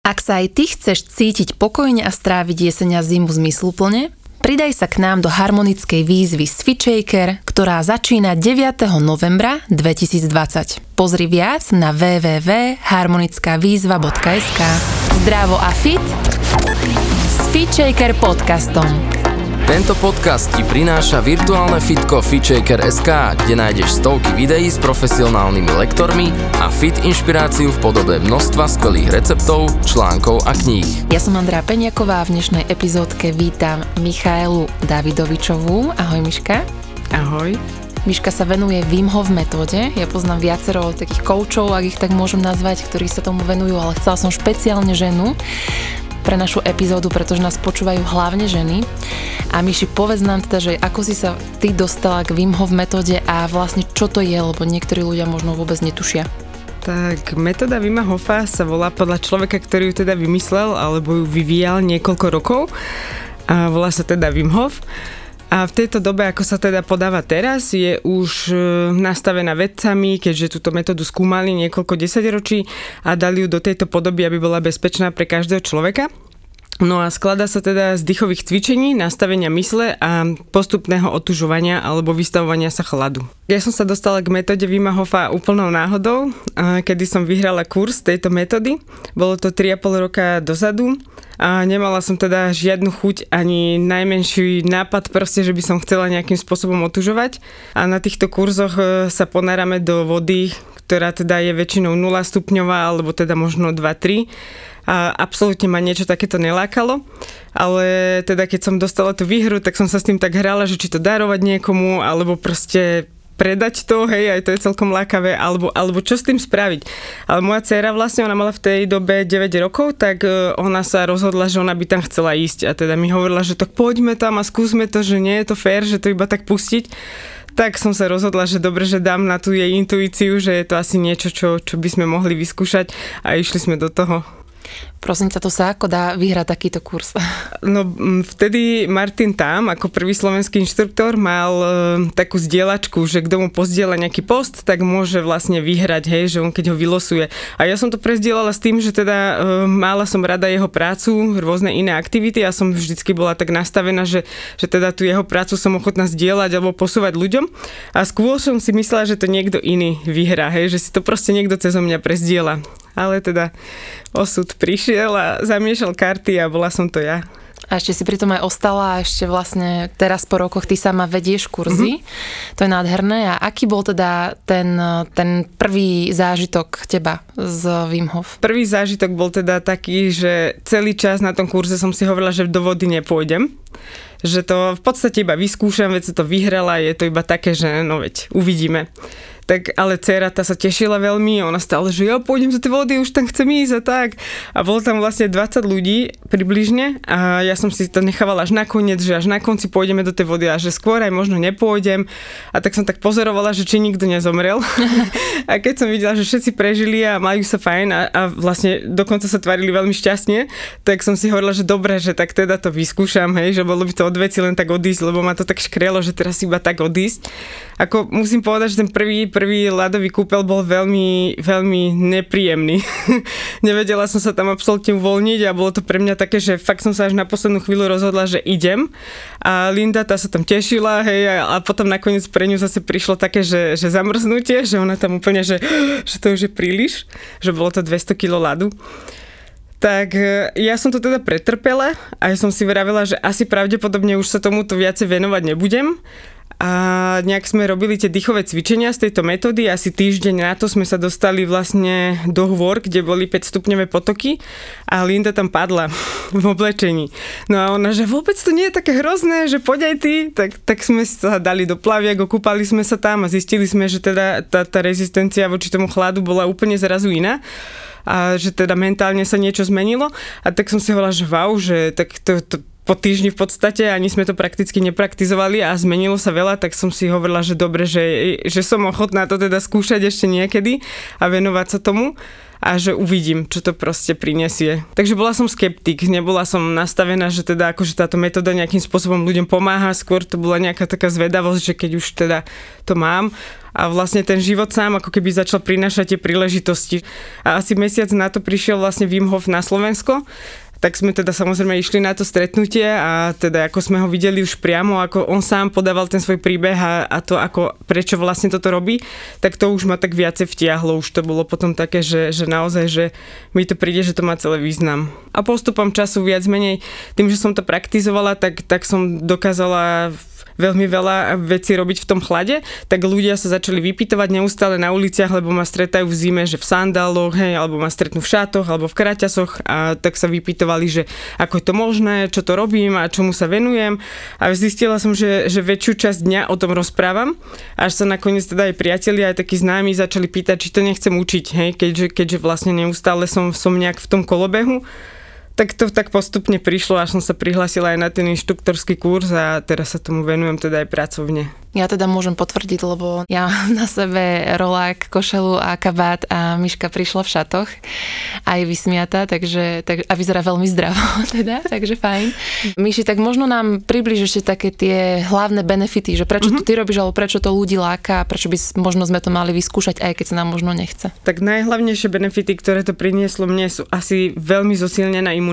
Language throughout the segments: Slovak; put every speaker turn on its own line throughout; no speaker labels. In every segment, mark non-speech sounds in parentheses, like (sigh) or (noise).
Ak sa aj ty chceš cítiť pokojne a stráviť jesenia zimu zmysluplne, pridaj sa k nám do harmonickej výzvy Fitchaker, ktorá začína 9. novembra 2020. Pozri viac na www.harmonickavýzva.sk Zdravo a fit s podcastom.
Tento podcast ti prináša virtuálne fitko FitShaker.sk, kde nájdeš stovky videí s profesionálnymi lektormi a fit inšpiráciu v podobe množstva skvelých receptov, článkov a kníh.
Ja som Andrá Peňaková a v dnešnej epizódke vítam Michaelu Davidovičovú. Ahoj Miška.
Ahoj.
Miška sa venuje Wim Hof metóde. Ja poznám viacero takých koučov, ak ich tak môžem nazvať, ktorí sa tomu venujú, ale chcela som špeciálne ženu, pre našu epizódu, pretože nás počúvajú hlavne ženy. A Miši, povedz nám teda, že ako si sa ty dostala k Wim Hof metóde a vlastne čo to je, lebo niektorí ľudia možno vôbec netušia.
Tak metóda Vima Hofa sa volá podľa človeka, ktorý ju teda vymyslel alebo ju vyvíjal niekoľko rokov. A volá sa teda Wim Hof. A v tejto dobe, ako sa teda podáva teraz, je už e, nastavená vedcami, keďže túto metódu skúmali niekoľko desaťročí a dali ju do tejto podoby, aby bola bezpečná pre každého človeka. No a skladá sa teda z dýchových cvičení, nastavenia mysle a postupného otužovania alebo vystavovania sa chladu. Ja som sa dostala k metóde Vima úplnou náhodou, kedy som vyhrala kurz tejto metódy. Bolo to 3,5 roka dozadu a nemala som teda žiadnu chuť ani najmenší nápad proste, že by som chcela nejakým spôsobom otužovať. A na týchto kurzoch e, sa ponárame do vody, ktorá teda je väčšinou 0 stupňová alebo teda možno 2-3 a absolútne ma niečo takéto nelákalo. Ale teda keď som dostala tú výhru, tak som sa s tým tak hrala, že či to darovať niekomu, alebo proste predať to, hej, aj to je celkom lákavé, alebo, alebo čo s tým spraviť. Ale moja dcera vlastne, ona mala v tej dobe 9 rokov, tak e, ona sa rozhodla, že ona by tam chcela ísť a teda mi hovorila, že tak poďme tam a skúsme to, že nie je to fér, že to iba tak pustiť tak som sa rozhodla, že dobre, že dám na tú jej intuíciu, že je to asi niečo, čo, čo by sme mohli vyskúšať a išli sme do toho.
Prosím sa, to sa ako dá vyhrať takýto kurz?
No vtedy Martin Tam, ako prvý slovenský inštruktor, mal e, takú zdieľačku, že kto mu pozdieľa nejaký post, tak môže vlastne vyhrať, hej, že on keď ho vylosuje. A ja som to prezdielala s tým, že teda e, mala som rada jeho prácu, rôzne iné aktivity a som vždycky bola tak nastavená, že, že teda tú jeho prácu som ochotná zdieľať alebo posúvať ľuďom. A skôr som si myslela, že to niekto iný vyhrá, hej, že si to proste niekto cez mňa prezdiela ale teda osud prišiel a zamiešal karty a bola som to ja.
A ešte si pritom aj ostala a ešte vlastne teraz po rokoch ty sama vedieš kurzy. Mm-hmm. To je nádherné. A aký bol teda ten, ten prvý zážitok teba z Wim Hof?
Prvý zážitok bol teda taký, že celý čas na tom kurze som si hovorila, že do vody nepôjdem že to v podstate iba vyskúšam, veď sa to vyhrala, je to iba také, že no veď uvidíme tak ale dcera tá sa tešila veľmi, ona stále, že ja pôjdem do tej vody, už tam chcem ísť a tak. A bolo tam vlastne 20 ľudí približne a ja som si to nechávala až nakoniec, že až na konci pôjdeme do tej vody a že skôr aj možno nepôjdem. A tak som tak pozorovala, že či nikto nezomrel. (laughs) a keď som videla, že všetci prežili a majú sa fajn a, a vlastne dokonca sa tvarili veľmi šťastne, tak som si hovorila, že dobre, že tak teda to vyskúšam, hej, že bolo by to od veci len tak odísť, lebo ma to tak škrelo, že teraz iba tak odísť. Ako musím povedať, že ten prvý, prvý ľadový kúpel bol veľmi, veľmi nepríjemný. (laughs) Nevedela som sa tam absolútne uvoľniť a bolo to pre mňa také, že fakt som sa až na poslednú chvíľu rozhodla, že idem. A Linda tá sa tam tešila, hej, a, a potom nakoniec pre ňu zase prišlo také, že, že zamrznutie, že ona tam úplne, že, (gasps) že to už je príliš, že bolo to 200 kg ľadu. Tak e, ja som to teda pretrpela a ja som si vravila, že asi pravdepodobne už sa tomuto viacej venovať nebudem a nejak sme robili tie dýchové cvičenia z tejto metódy. Asi týždeň na to sme sa dostali vlastne do hôr, kde boli 5 stupňové potoky a Linda tam padla v oblečení. No a ona, že vôbec to nie je také hrozné, že poď aj ty. Tak, tak sme sa dali do plaviak, okúpali sme sa tam a zistili sme, že teda tá, tá rezistencia voči tomu chladu bola úplne zrazu iná a že teda mentálne sa niečo zmenilo a tak som si hovorila, že wow, že tak to, to po týždni v podstate, ani sme to prakticky nepraktizovali a zmenilo sa veľa, tak som si hovorila, že dobre, že, že som ochotná to teda skúšať ešte niekedy a venovať sa tomu a že uvidím, čo to proste prinesie. Takže bola som skeptik, nebola som nastavená, že teda akože táto metóda nejakým spôsobom ľuďom pomáha, skôr to bola nejaká taká zvedavosť, že keď už teda to mám a vlastne ten život sám ako keby začal prinášať tie príležitosti. A asi mesiac na to prišiel vlastne Wim Hof na Slovensko tak sme teda samozrejme išli na to stretnutie a teda ako sme ho videli už priamo, ako on sám podával ten svoj príbeh a, a to ako prečo vlastne toto robí, tak to už ma tak viacej vtiahlo, už to bolo potom také, že, že naozaj, že mi to príde, že to má celý význam. A postupom času viac menej, tým, že som to praktizovala, tak, tak som dokázala veľmi veľa vecí robiť v tom chlade, tak ľudia sa začali vypytovať neustále na uliciach, lebo ma stretajú v zime, že v sandáloch, hej, alebo ma stretnú v šátoch, alebo v kraťasoch a tak sa vypytovali, že ako je to možné, čo to robím a čomu sa venujem. A zistila som, že, že väčšiu časť dňa o tom rozprávam, až sa nakoniec teda aj priatelia, aj takí známi začali pýtať, či to nechcem učiť, hej, keďže, keďže vlastne neustále som, som nejak v tom kolobehu tak to tak postupne prišlo, až som sa prihlásila aj na ten inštruktorský kurz a teraz sa tomu venujem teda aj pracovne.
Ja teda môžem potvrdiť, lebo ja (laughs) na sebe rolák, košelu a kabát a myška prišla v šatoch a je vysmiata, takže, tak, a vyzerá veľmi zdravo (laughs) teda, takže fajn. Myši, tak možno nám približ ešte také tie hlavné benefity, že prečo mm-hmm. to ty robíš, alebo prečo to ľudí láka, prečo by možno sme to mali vyskúšať, aj keď sa nám možno nechce.
Tak najhlavnejšie benefity, ktoré to prinieslo mne sú asi veľmi zosilnená imunita.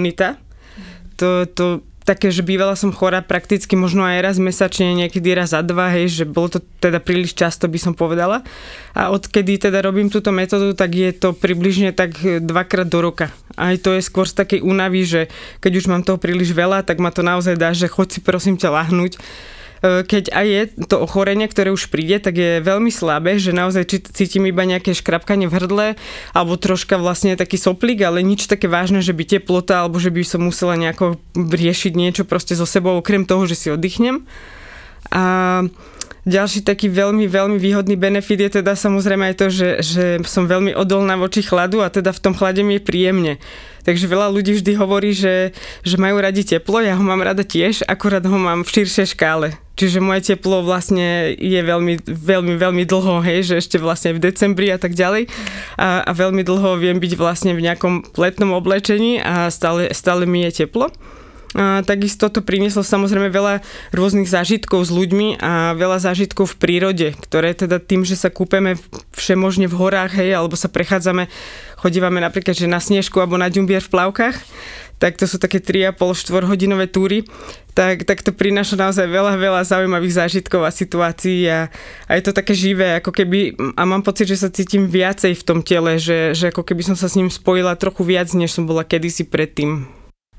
To, to také, že bývala som chorá prakticky možno aj raz mesačne, niekedy raz za dva, hej, že bolo to teda príliš často, by som povedala. A odkedy teda robím túto metódu, tak je to približne tak dvakrát do roka. Aj to je skôr z takej únavy, že keď už mám toho príliš veľa, tak ma to naozaj dá, že chod si prosím ťa lahnúť E, keď aj je to ochorenie, ktoré už príde, tak je veľmi slabé, že naozaj cítim iba nejaké škrapkanie v hrdle alebo troška vlastne taký soplík, ale nič také vážne, že by teplota alebo že by som musela nejako riešiť niečo proste so sebou, okrem toho, že si oddychnem. A ďalší taký veľmi, veľmi výhodný benefit je teda samozrejme aj to, že, že som veľmi odolná voči chladu a teda v tom chlade mi je príjemne. Takže veľa ľudí vždy hovorí, že, že majú radi teplo, ja ho mám rada tiež, akurát ho mám v širšej škále. Čiže moje teplo vlastne je veľmi, veľmi, veľmi dlho, hej, že ešte vlastne v decembri a tak ďalej. A, a veľmi dlho viem byť vlastne v nejakom letnom oblečení a stále, stále mi je teplo. Takisto to prinieslo samozrejme veľa rôznych zážitkov s ľuďmi a veľa zážitkov v prírode, ktoré teda tým, že sa kúpeme všemožne v horách, hej, alebo sa prechádzame, chodívame napríklad že na snežku alebo na ďumbier v plavkách, tak to sú také 3,5-4 hodinové túry, tak, tak to prináša naozaj veľa, veľa zaujímavých zážitkov a situácií a, a je to také živé, ako keby, a mám pocit, že sa cítim viacej v tom tele, že, že ako keby som sa s ním spojila trochu viac, než som bola kedysi predtým.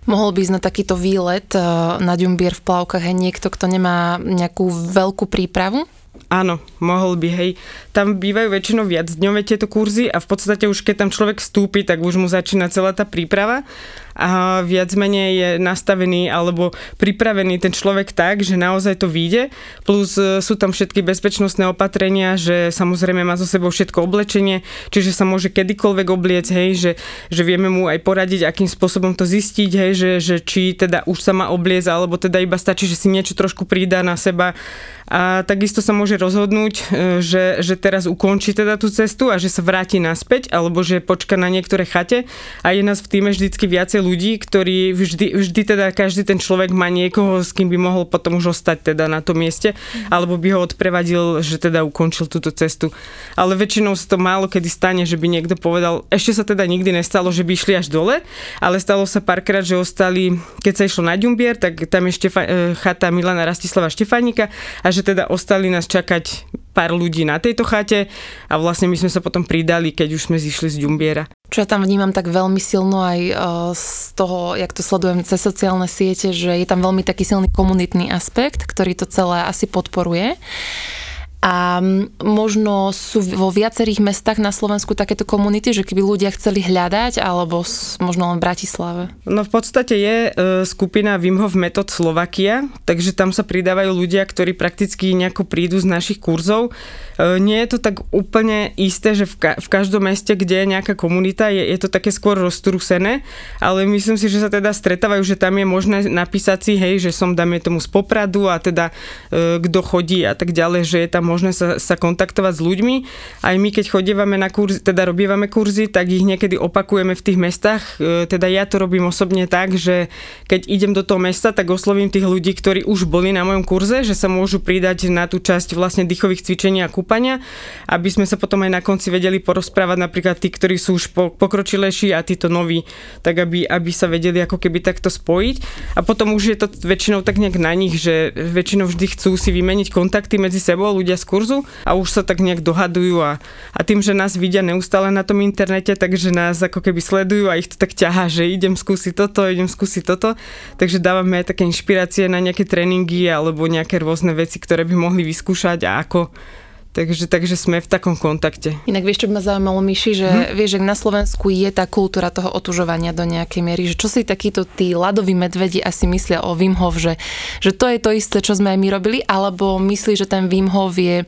Mohol by ísť na takýto výlet eh, na Ďumbier v plavkách aj niekto, kto nemá nejakú veľkú prípravu?
Áno, mohol by, hej. Tam bývajú väčšinou viac dňové tieto kurzy a v podstate už keď tam človek vstúpi, tak už mu začína celá tá príprava a viac menej je nastavený alebo pripravený ten človek tak, že naozaj to vyjde. Plus e, sú tam všetky bezpečnostné opatrenia, že samozrejme má so sebou všetko oblečenie, čiže sa môže kedykoľvek obliec, hej, že, že vieme mu aj poradiť, akým spôsobom to zistiť, hej, že, že či teda už sa má obliec, alebo teda iba stačí, že si niečo trošku pridá na seba a takisto sa môže rozhodnúť, e, že, že teraz ukončí teda tú cestu a že sa vráti naspäť, alebo že počka na niektoré chate a je nás v týme vždycky viacej ľudí, ktorí vždy, vždy teda každý ten človek má niekoho, s kým by mohol potom už ostať teda na tom mieste, alebo by ho odprevadil, že teda ukončil túto cestu. Ale väčšinou sa to málo kedy stane, že by niekto povedal, ešte sa teda nikdy nestalo, že by išli až dole, ale stalo sa párkrát, že ostali, keď sa išlo na Ďumbier, tak tam je Štefa, e, chata Milana Rastislava Štefánika a že teda ostali nás čakať pár ľudí na tejto chate a vlastne my sme sa potom pridali, keď už sme zišli z Ďumbiera.
Čo ja tam vnímam tak veľmi silno aj e, z toho, jak to sledujem cez sociálne siete, že je tam veľmi taký silný komunitný aspekt, ktorý to celé asi podporuje. A možno sú vo viacerých mestách na Slovensku takéto komunity, že keby ľudia chceli hľadať, alebo možno len v Bratislave?
No v podstate je e, skupina Wim Hof Method Slovakia, takže tam sa pridávajú ľudia, ktorí prakticky nejako prídu z našich kurzov. E, nie je to tak úplne isté, že v, ka- v každom meste, kde je nejaká komunita, je, je to také skôr roztrúsené, ale myslím si, že sa teda stretávajú, že tam je možné napísať si, hej, že som, dáme tomu z Popradu a teda e, kto chodí a tak ďalej, že je tam možné sa, sa kontaktovať s ľuďmi. Aj my, keď chodívame na kurzy, teda robívame kurzy, tak ich niekedy opakujeme v tých mestách. E, teda ja to robím osobne tak, že keď idem do toho mesta, tak oslovím tých ľudí, ktorí už boli na mojom kurze, že sa môžu pridať na tú časť vlastne dýchových cvičení a kúpania, aby sme sa potom aj na konci vedeli porozprávať napríklad tí, ktorí sú už pokročilejší a títo noví, tak aby, aby sa vedeli ako keby takto spojiť. A potom už je to väčšinou tak nejak na nich, že väčšinou vždy chcú si vymeniť kontakty medzi sebou ľudia z kurzu a už sa tak nejak dohadujú a, a tým, že nás vidia neustále na tom internete, takže nás ako keby sledujú a ich to tak ťahá, že idem skúsiť toto, idem skúsiť toto. Takže dávame aj také inšpirácie na nejaké tréningy alebo nejaké rôzne veci, ktoré by mohli vyskúšať a ako Takže, takže sme v takom kontakte.
Inak vieš, čo by ma zaujímalo, Myši, že hm? vieš, že na Slovensku je tá kultúra toho otužovania do nejakej miery, že čo si takíto tí ľadoví medvedi asi myslia o Wim Hof, že, že to je to isté, čo sme aj my robili, alebo myslí, že ten Wim Hof je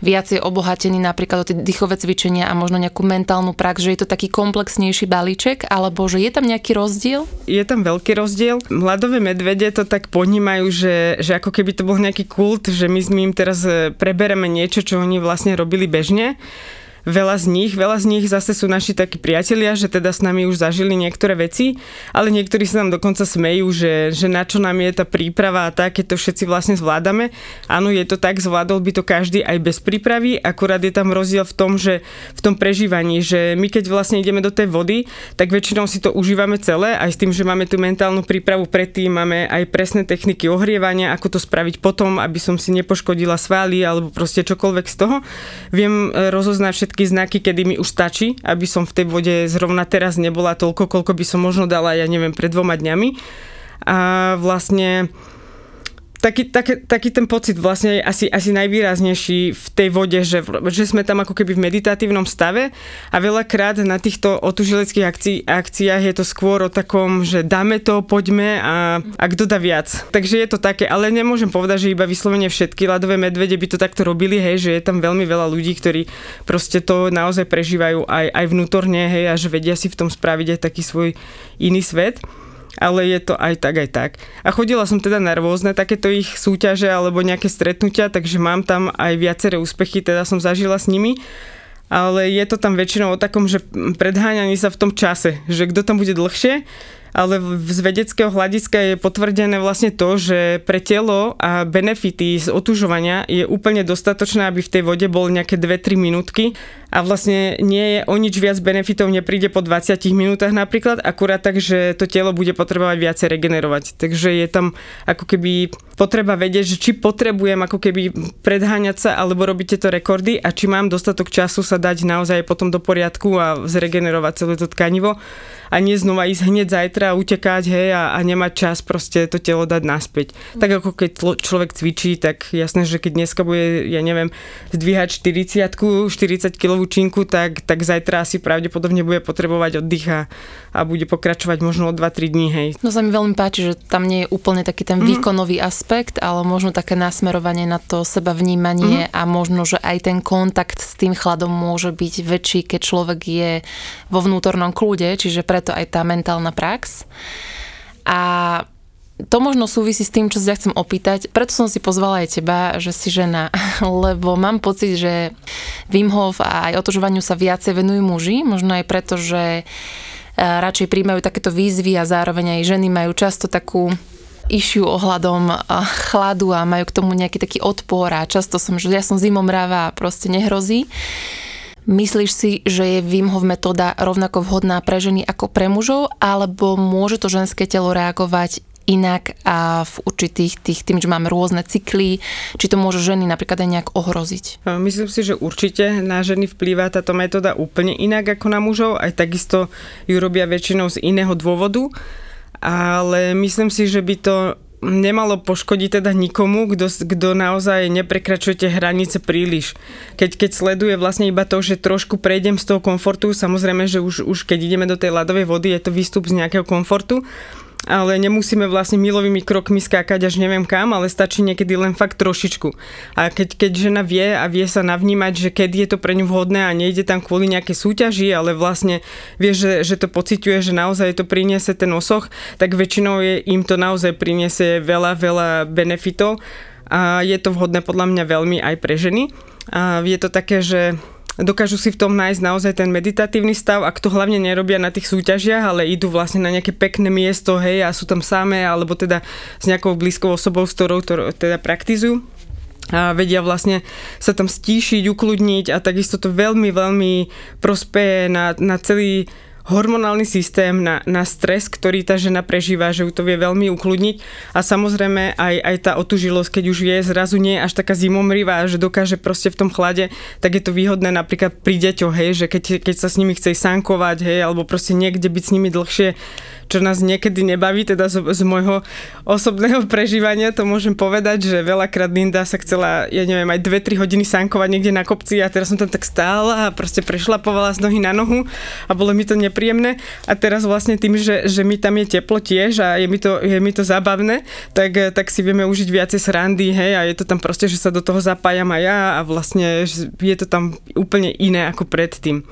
viacej obohatený napríklad o tie dýchové cvičenia a možno nejakú mentálnu prax, že je to taký komplexnejší balíček, alebo že je tam nejaký rozdiel?
Je tam veľký rozdiel. Ľadové medvede to tak ponímajú, že, že ako keby to bol nejaký kult, že my, my im teraz e, prebereme niečo, čo oni vlastne robili bežne veľa z nich, veľa z nich zase sú naši takí priatelia, že teda s nami už zažili niektoré veci, ale niektorí sa nám dokonca smejú, že, že na čo nám je tá príprava a tak, keď to všetci vlastne zvládame. Áno, je to tak, zvládol by to každý aj bez prípravy, akurát je tam rozdiel v tom, že v tom prežívaní, že my keď vlastne ideme do tej vody, tak väčšinou si to užívame celé, aj s tým, že máme tú mentálnu prípravu predtým, máme aj presné techniky ohrievania, ako to spraviť potom, aby som si nepoškodila svaly alebo proste čokoľvek z toho. Viem e, rozoznať všetky znaky, kedy mi už stačí, aby som v tej vode zrovna teraz nebola toľko, koľko by som možno dala, ja neviem, pred dvoma dňami. A vlastne taký, taký, taký ten pocit vlastne je asi, asi najvýraznejší v tej vode, že, že sme tam ako keby v meditatívnom stave a veľakrát na týchto otužileckých akci, akciách je to skôr o takom, že dáme to, poďme a, a kto dá viac. Takže je to také, ale nemôžem povedať, že iba vyslovene všetky ľadové medvede by to takto robili, hej, že je tam veľmi veľa ľudí, ktorí proste to naozaj prežívajú aj, aj vnútorne, hej, a že vedia si v tom spraviť aj taký svoj iný svet ale je to aj tak, aj tak. A chodila som teda na rôzne takéto ich súťaže alebo nejaké stretnutia, takže mám tam aj viaceré úspechy, teda som zažila s nimi ale je to tam väčšinou o takom, že predháňaní sa v tom čase, že kto tam bude dlhšie, ale z vedeckého hľadiska je potvrdené vlastne to, že pre telo a benefity z otužovania je úplne dostatočné, aby v tej vode bol nejaké 2-3 minútky a vlastne nie je o nič viac benefitov nepríde po 20 minútach napríklad, akurát tak, že to telo bude potrebovať viacej regenerovať. Takže je tam ako keby potreba vedieť, že či potrebujem ako keby predháňať sa alebo robiť tieto rekordy a či mám dostatok času sa dať naozaj potom do poriadku a zregenerovať celé to tkanivo a nie znova ísť hneď zajtra a utekať, hej, a, a nemať čas proste to telo dať naspäť. Tak ako keď človek cvičí, tak jasné, že keď dneska bude, ja neviem, zdvíhať 40 40 kg činku, tak, tak zajtra asi pravdepodobne bude potrebovať oddych a, a bude pokračovať možno o 2-3 dní, hej.
No sa mi veľmi páči, že tam nie je úplne taký ten mm. výkonový aspekt, ale možno také nasmerovanie na to seba vnímanie mm. a možno, že aj ten kontakt s tým chladom môže byť väčší, keď človek je vo vnútornom kľude, čiže pre preto aj tá mentálna prax. A to možno súvisí s tým, čo sa chcem opýtať. Preto som si pozvala aj teba, že si žena, (laughs) lebo mám pocit, že Wim Hof a aj otužovaniu sa viacej venujú muži, možno aj preto, že e, radšej príjmajú takéto výzvy a zároveň aj ženy majú často takú issue ohľadom e, chladu a majú k tomu nejaký taký odpor a často som, že ja som zimomráva a proste nehrozí. Myslíš si, že je Wim Hof metóda rovnako vhodná pre ženy ako pre mužov, alebo môže to ženské telo reagovať inak a v určitých tých, tým, že máme rôzne cykly, či to môže ženy napríklad aj nejak ohroziť?
Myslím si, že určite na ženy vplýva táto metóda úplne inak ako na mužov, aj takisto ju robia väčšinou z iného dôvodu, ale myslím si, že by to nemalo poškodiť teda nikomu, kto, naozaj neprekračuje tie hranice príliš. Keď, keď sleduje vlastne iba to, že trošku prejdem z toho komfortu, samozrejme, že už, už keď ideme do tej ľadovej vody, je to výstup z nejakého komfortu, ale nemusíme vlastne milovými krokmi skákať až neviem kam, ale stačí niekedy len fakt trošičku. A keď, keď žena vie a vie sa navnímať, že kedy je to pre ňu vhodné a nejde tam kvôli nejaké súťaži, ale vlastne vie, že, že to pociťuje, že naozaj to priniesie ten osoch, tak väčšinou je, im to naozaj priniesie veľa, veľa benefitov a je to vhodné podľa mňa veľmi aj pre ženy. A je to také, že dokážu si v tom nájsť naozaj ten meditatívny stav, ak to hlavne nerobia na tých súťažiach, ale idú vlastne na nejaké pekné miesto, hej, a sú tam samé, alebo teda s nejakou blízkou osobou, s ktorou to teda praktizujú. A vedia vlastne sa tam stíšiť, ukludniť a takisto to veľmi, veľmi prospeje na, na celý hormonálny systém, na, na stres, ktorý tá žena prežíva, že ju to vie veľmi ukludniť. A samozrejme aj, aj tá otužilosť, keď už je zrazu nie až taká zimomrivá, že dokáže proste v tom chlade, tak je to výhodné napríklad pri deťoch, hej, že keď, keď sa s nimi chce sankovať, hej, alebo proste niekde byť s nimi dlhšie, čo nás niekedy nebaví, teda z, z môjho osobného (laughs) prežívania to môžem povedať, že veľakrát Linda sa chcela, ja neviem, aj 2-3 hodiny sankovať niekde na kopci a teraz som tam tak stála a proste prešlapovala z nohy na nohu a bolo mi to nepríjemné a teraz vlastne tým, že, že mi tam je teplo tiež a je mi to, je mi to zábavné, tak, tak si vieme užiť viacej srandy, hej, a je to tam proste, že sa do toho zapájam aj ja a vlastne je to tam úplne iné ako predtým.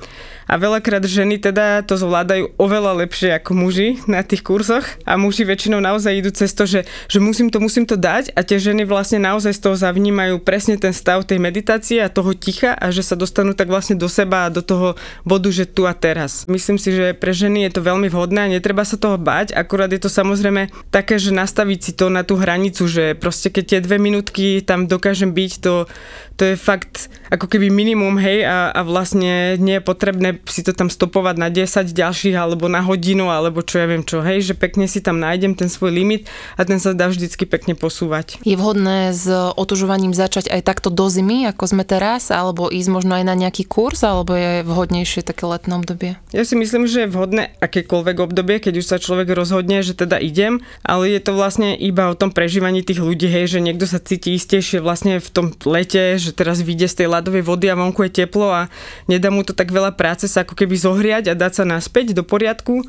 A veľakrát ženy teda to zvládajú oveľa lepšie ako muži na tých kurzoch a muži väčšinou naozaj idú cez to, že, že musím to, musím to dať a tie ženy vlastne naozaj z toho zavnímajú presne ten stav tej meditácie a toho ticha a že sa dostanú tak vlastne do seba a do toho bodu, že tu a teraz. Myslím si, že pre ženy je to veľmi vhodné a netreba sa toho bať, akurát je to samozrejme také, že nastaviť si to na tú hranicu, že proste keď tie dve minútky tam dokážem byť, to, to je fakt ako keby minimum, hej, a, a vlastne nie je potrebné si to tam stopovať na 10 ďalších, alebo na hodinu, alebo čo ja viem čo, hej, že pekne si tam nájdem ten svoj limit a ten sa dá vždycky pekne posúvať.
Je vhodné s otužovaním začať aj takto do zimy, ako sme teraz, alebo ísť možno aj na nejaký kurz, alebo je vhodnejšie také letné obdobie?
Ja si myslím, že je vhodné akékoľvek obdobie, keď už sa človek rozhodne, že teda idem, ale je to vlastne iba o tom prežívaní tých ľudí, hej, že niekto sa cíti istejšie vlastne v tom lete, že teraz vyjde z tej ľadovej vody a vonku je teplo a nedá mu to tak veľa práce sa ako keby zohriať a dať sa naspäť do poriadku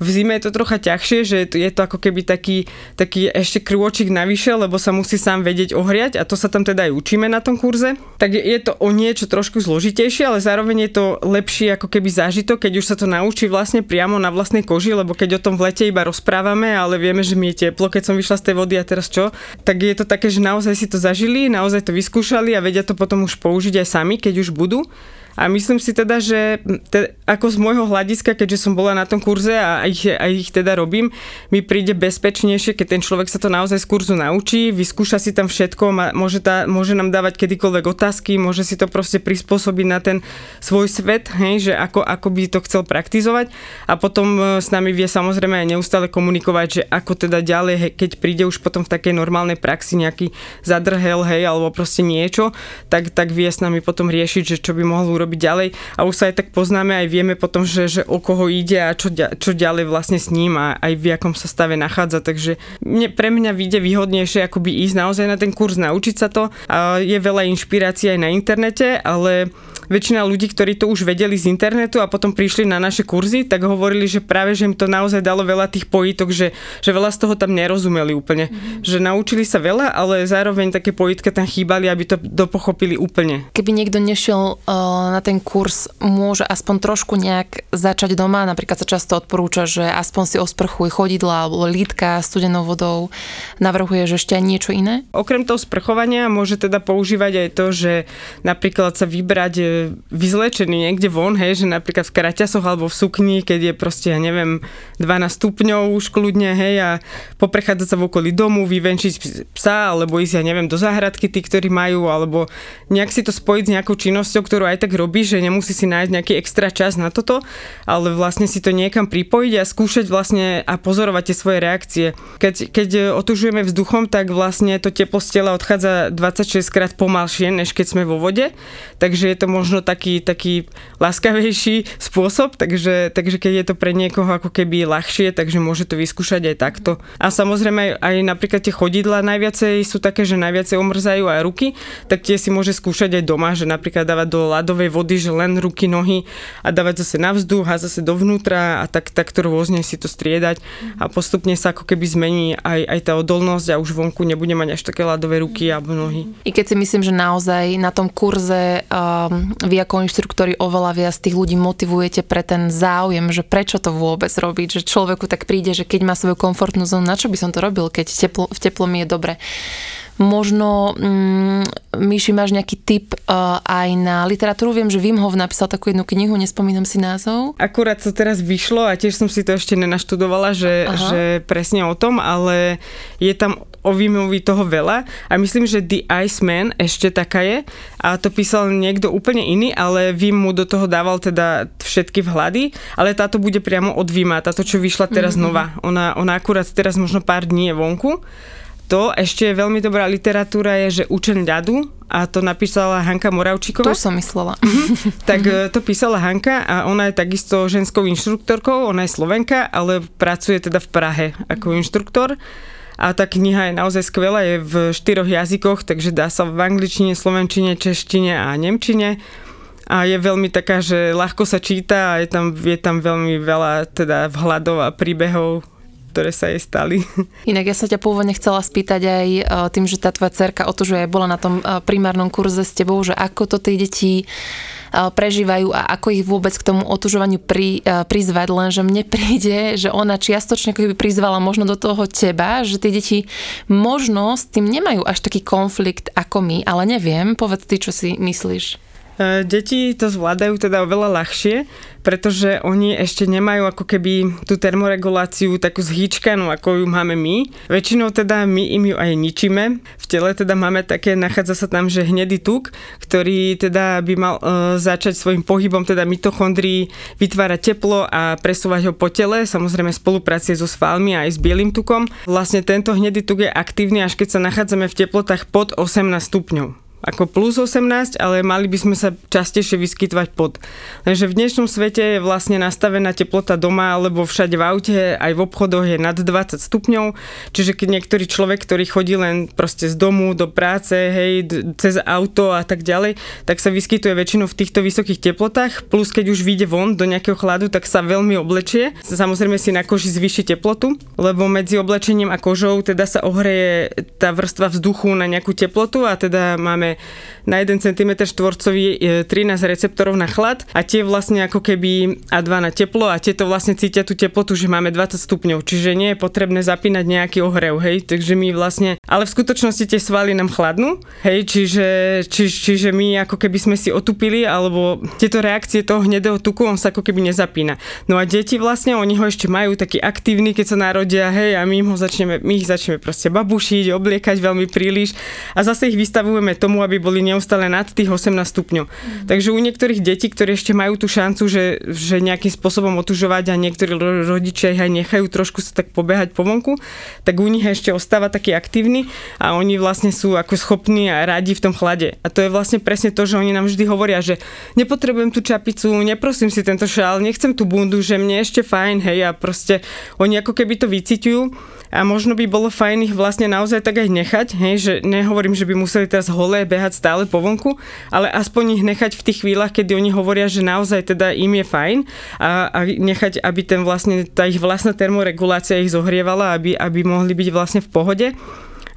v zime je to trocha ťažšie, že je to ako keby taký, taký ešte krôčik navyše, lebo sa musí sám vedieť ohriať a to sa tam teda aj učíme na tom kurze. Tak je to o niečo trošku zložitejšie, ale zároveň je to lepšie ako keby zážitok, keď už sa to naučí vlastne priamo na vlastnej koži, lebo keď o tom v lete iba rozprávame, ale vieme, že mi je teplo, keď som vyšla z tej vody a teraz čo, tak je to také, že naozaj si to zažili, naozaj to vyskúšali a vedia to potom už použiť aj sami, keď už budú. A myslím si teda, že te, ako z môjho hľadiska, keďže som bola na tom kurze a ich, a ich teda robím, mi príde bezpečnejšie, keď ten človek sa to naozaj z kurzu naučí, vyskúša si tam všetko, má, môže, tá, môže nám dávať kedykoľvek otázky, môže si to proste prispôsobiť na ten svoj svet, hej, že ako, ako by to chcel praktizovať. A potom e, s nami vie samozrejme aj neustále komunikovať, že ako teda ďalej, hej, keď príde už potom v takej normálnej praxi nejaký zadrhel, hej, alebo proste niečo, tak, tak vie s nami potom riešiť, že čo by mohol robiť ďalej a už sa aj tak poznáme, aj vieme potom, že, že o koho ide a čo, čo ďalej vlastne s ním a aj v akom sa stave nachádza, takže mne, pre mňa vyjde výhodnejšie akoby ísť naozaj na ten kurz, naučiť sa to. A je veľa inšpirácií aj na internete, ale väčšina ľudí, ktorí to už vedeli z internetu a potom prišli na naše kurzy, tak hovorili, že práve, že im to naozaj dalo veľa tých pojitok, že, že veľa z toho tam nerozumeli úplne. Mm-hmm. Že naučili sa veľa, ale zároveň také pojitka tam chýbali, aby to dopochopili úplne.
Keby niekto nešiel uh, na ten kurz, môže aspoň trošku nejak začať doma, napríklad sa často odporúča, že aspoň si osprchuj chodidla alebo lítka studenou vodou. Navrhuje, že ešte aj niečo iné?
Okrem toho sprchovania môže teda používať aj to, že napríklad sa vybrať e, vyzlečený niekde von, hej, že napríklad v kraťasoch alebo v sukni, keď je proste, ja neviem, 12 stupňov už kľudne, hej, a poprechádzať sa v okolí domu, vyvenčiť psa, alebo ísť, ja neviem, do záhradky tí, ktorí majú, alebo nejak si to spojiť s nejakou činnosťou, ktorú aj tak robí, že nemusí si nájsť nejaký extra čas na toto, ale vlastne si to niekam pripojiť a skúšať vlastne a pozorovať tie svoje reakcie. Keď, keď otužujeme vzduchom, tak vlastne to teplo z tela odchádza 26 krát pomalšie, než keď sme vo vode, takže je to možno možno taký, taký láskavejší spôsob, takže, takže keď je to pre niekoho ako keby ľahšie, takže môže to vyskúšať aj takto. A samozrejme aj, aj napríklad tie chodidla najviacej sú také, že najviacej omrzajú aj ruky, tak tie si môže skúšať aj doma, že napríklad dávať do ľadovej vody, že len ruky, nohy a dávať zase na vzduch a zase dovnútra a tak, takto rôzne si to striedať a postupne sa ako keby zmení aj, aj tá odolnosť a už vonku nebude mať až také ľadové ruky alebo nohy.
I keď si myslím, že naozaj na tom kurze um, vy ako inštruktori oveľa viac tých ľudí motivujete pre ten záujem, že prečo to vôbec robiť, že človeku tak príde, že keď má svoju komfortnú zónu, na čo by som to robil, keď teplo, v teplo mi je dobre. Možno, mm, Myši, máš nejaký tip uh, aj na literatúru? Viem, že Wim Hof napísal takú jednu knihu, nespomínam si názov.
Akurát to teraz vyšlo a tiež som si to ešte nenaštudovala, že, že presne o tom, ale je tam o Vimovi toho veľa a myslím, že The Iceman ešte taká je a to písal niekto úplne iný, ale Vim mu do toho dával teda všetky vhľady, ale táto bude priamo od Vima, táto čo vyšla teraz mm-hmm. nová. Ona, ona akurát teraz možno pár dní je vonku. To ešte je veľmi dobrá literatúra je, že Učen ľadu a to napísala Hanka Moravčíková.
To som myslela. (laughs)
tak e, to písala Hanka a ona je takisto ženskou inštruktorkou, ona je Slovenka, ale pracuje teda v Prahe ako inštruktor a tá kniha je naozaj skvelá, je v štyroch jazykoch, takže dá sa v angličtine, slovenčine, češtine a nemčine a je veľmi taká, že ľahko sa číta a je tam, je tam veľmi veľa teda vhľadov a príbehov ktoré sa jej stali. (laughs)
Inak ja sa ťa pôvodne chcela spýtať aj e, tým, že tá tvoja cerka o to, že aj bola na tom e, primárnom kurze s tebou, že ako to tie deti prežívajú a ako ich vôbec k tomu otužovaniu pri, prizvať, lenže mne príde, že ona čiastočne ako by prizvala možno do toho teba, že tie deti možno s tým nemajú až taký konflikt ako my, ale neviem, povedz ty, čo si myslíš.
E, deti to zvládajú teda oveľa ľahšie, pretože oni ešte nemajú ako keby tú termoreguláciu takú zhýčkanú, ako ju máme my. Väčšinou teda my im ju aj ničíme. V tele teda máme také, nachádza sa tam, že hnedý tuk, ktorý teda by mal e, začať svojim pohybom, teda mitochondrií vytvárať teplo a presúvať ho po tele, samozrejme spoluprácie so svalmi a aj s bielým tukom. Vlastne tento hnedý tuk je aktívny, až keď sa nachádzame v teplotách pod 18 stupňov ako plus 18, ale mali by sme sa častejšie vyskytovať pod. Takže v dnešnom svete je vlastne nastavená teplota doma alebo všade v aute, aj v obchodoch je nad 20 stupňov, čiže keď niektorý človek, ktorý chodí len proste z domu do práce, hej, cez auto a tak ďalej, tak sa vyskytuje väčšinou v týchto vysokých teplotách, plus keď už vyjde von do nejakého chladu, tak sa veľmi oblečie. Samozrejme si na koži zvýši teplotu, lebo medzi oblečením a kožou teda sa ohreje tá vrstva vzduchu na nejakú teplotu a teda máme na 1 cm štvorcový 13 receptorov na chlad a tie vlastne ako keby a 2 na teplo a tieto vlastne cítia tú teplotu, že máme 20 stupňov, čiže nie je potrebné zapínať nejaký ohrev, hej, takže my vlastne, ale v skutočnosti tie svaly nám chladnú, hej, čiže, či, čiže my ako keby sme si otupili, alebo tieto reakcie toho hnedého tuku, on sa ako keby nezapína. No a deti vlastne, oni ho ešte majú taký aktívny, keď sa narodia, hej, a my, ho začneme, my ich začneme proste babušiť, obliekať veľmi príliš. A zase ich vystavujeme tomu, aby boli neustále nad tých 18 stupňov. Mm. Takže u niektorých detí, ktorí ešte majú tú šancu, že, že nejakým spôsobom otužovať a niektorí rodičia ich aj nechajú trošku sa tak pobehať po vonku, tak u nich ešte ostáva taký aktívny a oni vlastne sú ako schopní a radi v tom chlade. A to je vlastne presne to, že oni nám vždy hovoria, že nepotrebujem tú čapicu, neprosím si tento šál, nechcem tú bundu, že mne ešte fajn, hej, a proste oni ako keby to vyciťujú a možno by bolo fajn ich vlastne naozaj tak aj nechať, hej, že nehovorím, že by museli teraz holé behať stále po vonku, ale aspoň ich nechať v tých chvíľach, kedy oni hovoria, že naozaj teda im je fajn a, a nechať, aby ten vlastne, tá ich vlastná termoregulácia ich zohrievala, aby, aby mohli byť vlastne v pohode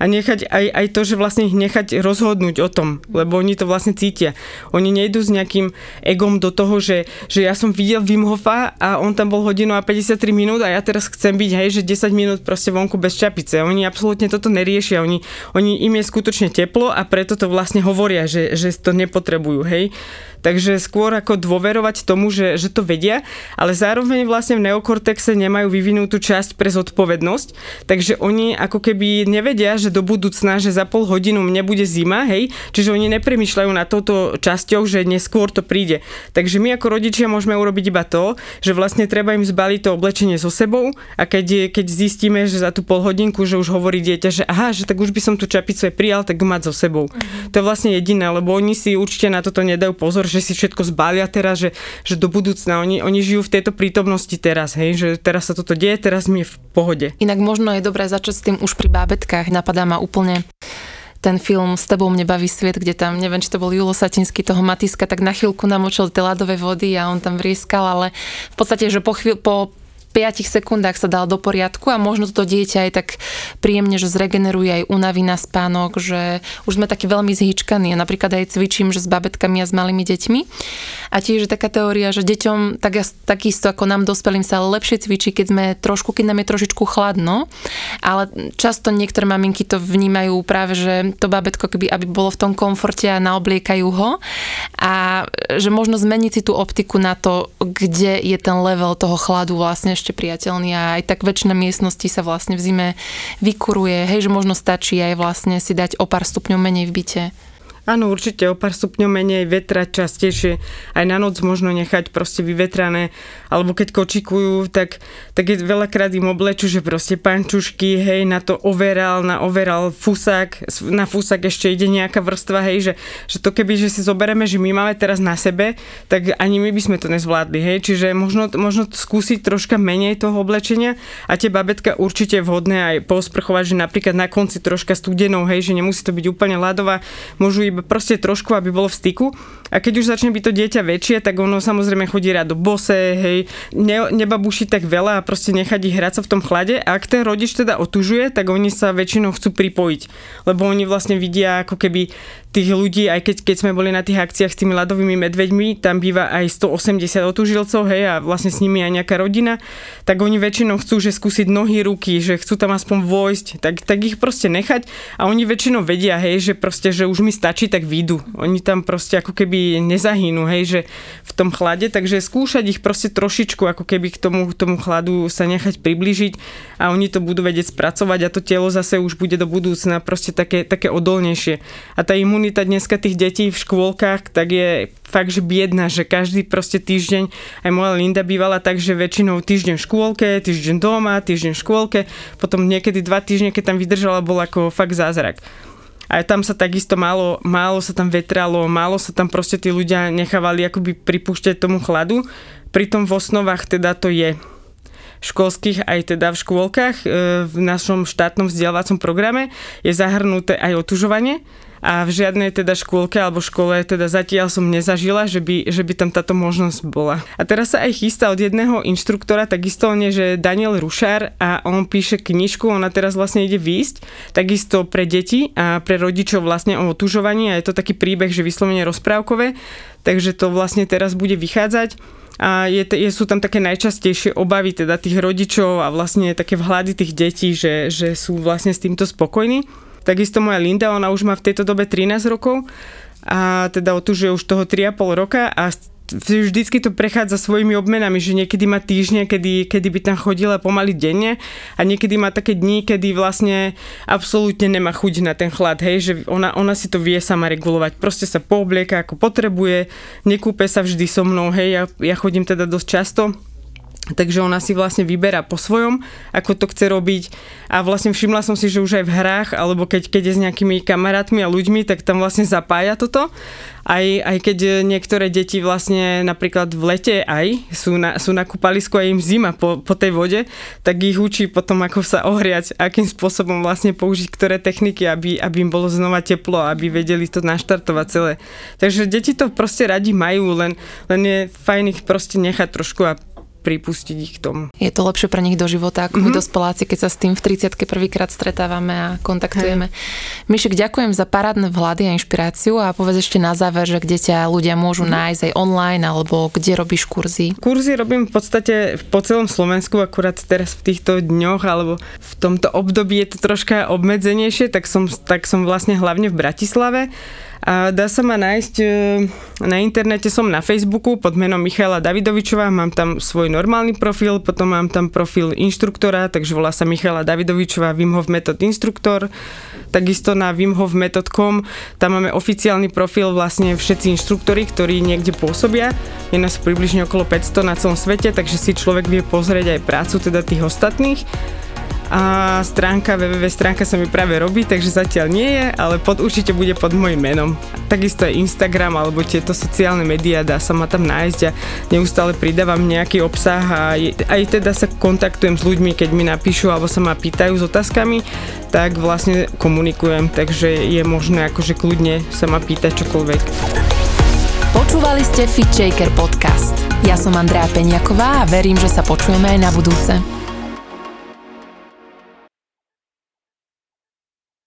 a nechať aj, aj to, že vlastne ich nechať rozhodnúť o tom, lebo oni to vlastne cítia. Oni nejdú s nejakým egom do toho, že, že ja som videl Wim Hofa a on tam bol hodinu a 53 minút a ja teraz chcem byť, hej, že 10 minút proste vonku bez čapice. Oni absolútne toto neriešia, oni, oni im je skutočne teplo a preto to vlastne hovoria, že, že to nepotrebujú, hej. Takže skôr ako dôverovať tomu, že, že to vedia, ale zároveň vlastne v neokortexe nemajú vyvinutú časť pre zodpovednosť, takže oni ako keby nevedia, že do budúcna, že za pol hodinu mne bude zima, hej, čiže oni nepremýšľajú na touto časťou, že neskôr to príde. Takže my ako rodičia môžeme urobiť iba to, že vlastne treba im zbaliť to oblečenie so sebou a keď, keď zistíme, že za tú pol hodinku, že už hovorí dieťa, že aha, že tak už by som tú čapicu aj prijal, tak mať so sebou. Mm-hmm. To je vlastne jediné, lebo oni si určite na toto nedajú pozor, že si všetko zbalia teraz, že, že do budúcna oni, oni žijú v tejto prítomnosti teraz, hej, že teraz sa toto deje, teraz mi je v pohode.
Inak možno je dobré začať s tým už pri bábetkách, napadá ma úplne ten film S tebou mne baví sviet, kde tam, neviem, či to bol Julo Satinsky, toho Matiska, tak na chvíľku namočil tie ľadové vody a on tam vrieskal, ale v podstate, že po, chvíľ, po 5 sekundách sa dal do poriadku a možno toto dieťa aj tak príjemne, že zregeneruje aj únavy na spánok, že už sme takí veľmi zhýčkaní. Napríklad aj cvičím, že s babetkami a s malými deťmi. A tiež je taká teória, že deťom tak, takisto ako nám dospelým sa lepšie cvičí, keď sme trošku, keď nám je trošičku chladno ale často niektoré maminky to vnímajú práve, že to babetko keby aby bolo v tom komforte a naobliekajú ho a že možno zmeniť si tú optiku na to, kde je ten level toho chladu vlastne ešte priateľný a aj tak väčšina miestnosti sa vlastne v zime vykuruje, hej, že možno stačí aj vlastne si dať o pár stupňov menej v byte.
Áno, určite o pár stupňov menej, vetrať častejšie, aj na noc možno nechať proste vyvetrané, alebo keď kočikujú, tak, tak je veľakrát im obleču, že proste pančušky, hej, na to overal, na overal fusák, na fusák ešte ide nejaká vrstva, hej, že, že to keby, že si zoberieme, že my máme teraz na sebe, tak ani my by sme to nezvládli, hej, čiže možno, možno skúsiť troška menej toho oblečenia a tie babetka určite vhodné aj posprchovať, že napríklad na konci troška studenou, hej, že nemusí to byť úplne ľadová, môžu iba proste trošku, aby bolo v styku. A keď už začne byť to dieťa väčšie, tak ono samozrejme chodí rád do bose, hej, ne, nebabuší tak veľa a proste nechať hrať sa v tom chlade. A ak ten rodič teda otužuje, tak oni sa väčšinou chcú pripojiť, lebo oni vlastne vidia ako keby tých ľudí, aj keď, keď sme boli na tých akciách s tými ľadovými medveďmi, tam býva aj 180 otužilcov, hej, a vlastne s nimi aj nejaká rodina, tak oni väčšinou chcú, že skúsiť nohy, ruky, že chcú tam aspoň vojsť, tak, tak ich proste nechať a oni väčšinou vedia, hej, že proste, že už mi stačí, tak výjdu. Oni tam proste ako keby nezahynú, hej, že v tom chlade, takže skúšať ich proste trošičku ako keby k tomu, tomu chladu sa nechať približiť a oni to budú vedieť spracovať a to telo zase už bude do budúcna proste také, také odolnejšie. A tá imun komunita dneska tých detí v škôlkach, tak je fakt, že biedna, že každý proste týždeň, aj moja Linda bývala tak, že väčšinou týždeň v škôlke, týždeň doma, týždeň v škôlke, potom niekedy dva týždne, keď tam vydržala, bol ako fakt zázrak. A tam sa takisto málo, málo sa tam vetralo, málo sa tam proste tí ľudia nechávali akoby pripúšťať tomu chladu. Pritom v osnovách teda to je školských aj teda v škôlkach e, v našom štátnom vzdelávacom programe je zahrnuté aj otužovanie a v žiadnej teda škôlke alebo škole teda zatiaľ som nezažila, že by, že by tam táto možnosť bola. A teraz sa aj chystá od jedného inštruktora, takisto on je, že Daniel Rušár a on píše knižku, ona teraz vlastne ide výjsť, takisto pre deti a pre rodičov vlastne o otužovaní a je to taký príbeh, že vyslovene rozprávkové, takže to vlastne teraz bude vychádzať a je, je, sú tam také najčastejšie obavy teda tých rodičov a vlastne také vhľady tých detí, že, že sú vlastne s týmto spokojní. Takisto moja Linda, ona už má v tejto dobe 13 rokov a teda otužuje už toho 3,5 roka a vždycky to prechádza svojimi obmenami, že niekedy má týždne, kedy, kedy by tam chodila pomaly denne a niekedy má také dni, kedy vlastne absolútne nemá chuť na ten chlad, hej, že ona, ona si to vie sama regulovať, proste sa pooblieka ako potrebuje, nekúpe sa vždy so mnou, hej, ja, ja chodím teda dosť často, Takže ona si vlastne vyberá po svojom, ako to chce robiť. A vlastne všimla som si, že už aj v hrách, alebo keď, keď je s nejakými kamarátmi a ľuďmi, tak tam vlastne zapája toto. Aj, aj keď niektoré deti vlastne napríklad v lete aj sú na, sú na kúpalisku a im zima po, po tej vode, tak ich učí potom ako sa ohriať, akým spôsobom vlastne použiť ktoré techniky, aby, aby im bolo znova teplo, aby vedeli to naštartovať celé. Takže deti to proste radi majú, len, len je fajn ich proste nechať trošku a pripustiť ich k tomu.
Je to lepšie pre nich do života, ako mm-hmm. my dospeláci, keď sa s tým v 30 prvýkrát stretávame a kontaktujeme. Hey. Mišek, ďakujem za parádne vhľady a inšpiráciu a povedz ešte na záver, že kde ťa ľudia môžu mm-hmm. nájsť aj online alebo kde robíš kurzy?
Kurzy robím v podstate po celom Slovensku, akurát teraz v týchto dňoch alebo v tomto období je to troška obmedzenejšie, tak som, tak som vlastne hlavne v Bratislave a dá sa ma nájsť e, na internete, som na Facebooku pod menom Michaela Davidovičová, mám tam svoj normálny profil, potom mám tam profil inštruktora, takže volá sa Michaela Davidovičová Wim Hof Method Instruktor. Takisto na wimhofmethod.com, tam máme oficiálny profil vlastne všetci inštruktori, ktorí niekde pôsobia. Je nás približne okolo 500 na celom svete, takže si človek vie pozrieť aj prácu teda tých ostatných a stránka www stránka sa mi práve robí, takže zatiaľ nie je, ale pod, určite bude pod môjim menom. Takisto aj Instagram alebo tieto sociálne médiá, dá sa ma tam nájsť a neustále pridávam nejaký obsah a aj teda sa kontaktujem s ľuďmi, keď mi napíšu alebo sa ma pýtajú s otázkami, tak vlastne komunikujem, takže je možné akože kľudne sa ma pýtať čokoľvek.
Počúvali ste Fit Shaker podcast. Ja som Andrea Peňaková a verím, že sa počujeme aj na budúce.